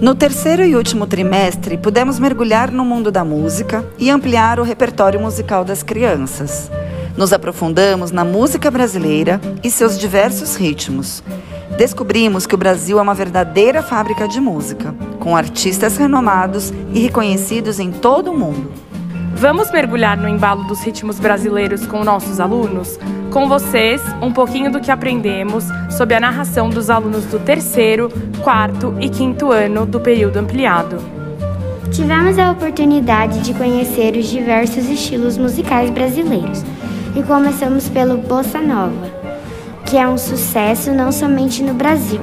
No terceiro e último trimestre, pudemos mergulhar no mundo da música e ampliar o repertório musical das crianças. Nos aprofundamos na música brasileira e seus diversos ritmos. Descobrimos que o Brasil é uma verdadeira fábrica de música, com artistas renomados e reconhecidos em todo o mundo. Vamos mergulhar no embalo dos ritmos brasileiros com nossos alunos? Com vocês, um pouquinho do que aprendemos sob a narração dos alunos do terceiro, quarto e quinto ano do período ampliado. Tivemos a oportunidade de conhecer os diversos estilos musicais brasileiros e começamos pelo Bossa Nova, que é um sucesso não somente no Brasil,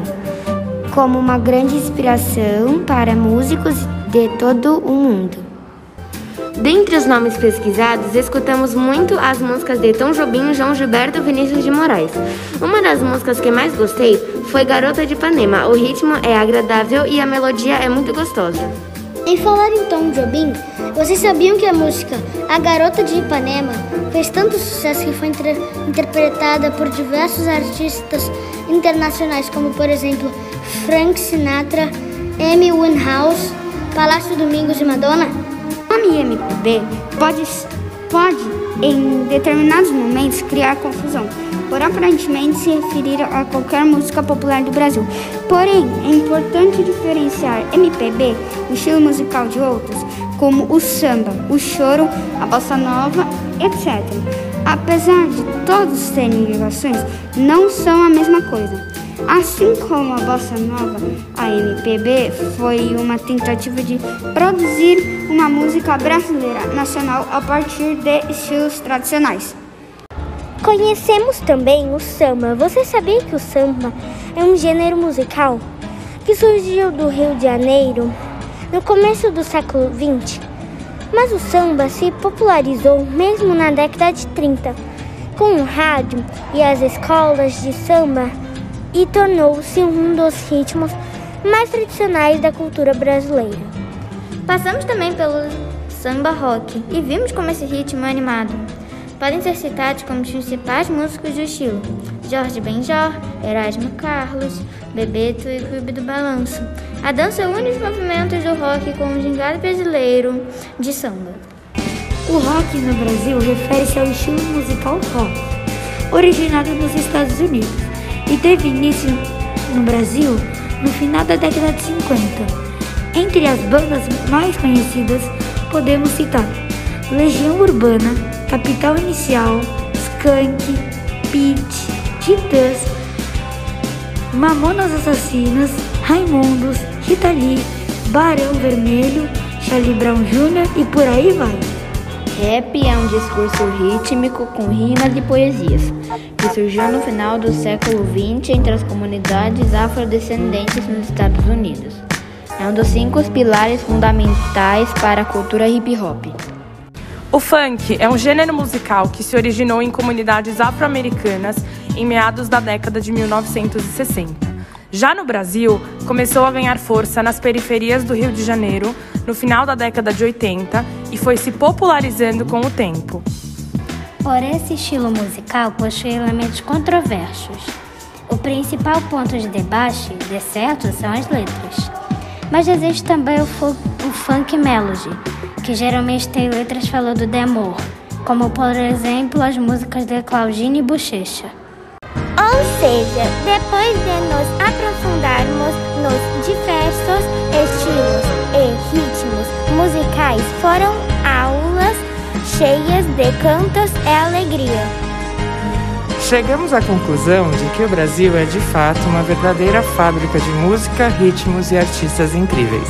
como uma grande inspiração para músicos de todo o mundo. Dentre os nomes pesquisados, escutamos muito as músicas de Tom Jobim, João Gilberto e Vinícius de Moraes. Uma das músicas que mais gostei foi Garota de Ipanema. O ritmo é agradável e a melodia é muito gostosa. Em falar em Tom Jobim, vocês sabiam que a música A Garota de Ipanema fez tanto sucesso que foi inter interpretada por diversos artistas internacionais, como por exemplo Frank Sinatra, Amy Winehouse, Palácio Domingos e Madonna? Nome MPB pode, pode, em determinados momentos, criar confusão, por aparentemente se referir a qualquer música popular do Brasil. Porém, é importante diferenciar MPB, estilo musical de outros, como o samba, o choro, a bossa nova, etc. Apesar de todos terem ligações, não são a mesma coisa. Assim como a bossa nova, a MPB foi uma tentativa de produzir uma música brasileira nacional a partir de estilos tradicionais. Conhecemos também o samba. Você sabia que o samba é um gênero musical que surgiu do Rio de Janeiro no começo do século XX? Mas o samba se popularizou mesmo na década de 30, com o rádio e as escolas de samba e tornou-se um dos ritmos mais tradicionais da cultura brasileira. Passamos também pelo samba rock e vimos como esse ritmo é animado. Podem ser citados como os principais músicos do estilo: Jorge Benjor, Erasmo Carlos, Bebeto e Clube do Balanço. A dança une os movimentos do rock com o gingado brasileiro de samba. O rock no Brasil refere-se ao estilo musical rock, originado nos Estados Unidos e teve início no Brasil no final da década de 50. Entre as bandas mais conhecidas podemos citar Legião Urbana, Capital Inicial, Skank, Pit, Titãs, Mamonas Assassinas, Raimundos, Rita Lee, Barão Vermelho, Charlie Brown Jr. e por aí vai. Rap é um discurso rítmico com rimas e poesias, que surgiu no final do século XX entre as comunidades afrodescendentes nos Estados Unidos. É um dos cinco pilares fundamentais para a cultura hip hop. O funk é um gênero musical que se originou em comunidades afro-americanas em meados da década de 1960. Já no Brasil, começou a ganhar força nas periferias do Rio de Janeiro no final da década de 80 e foi se popularizando com o tempo. Por esse estilo musical possui elementos controversos. O principal ponto de debate, de certo, são as letras. Mas existe também o, o funk melody, que geralmente tem letras falando de amor, como por exemplo as músicas de Claudine Bochecha. Ou seja, depois de nos aprofundarmos nos diversos estilos e ritmos musicais, foram aulas cheias de cantos e alegria. Chegamos à conclusão de que o Brasil é de fato uma verdadeira fábrica de música, ritmos e artistas incríveis.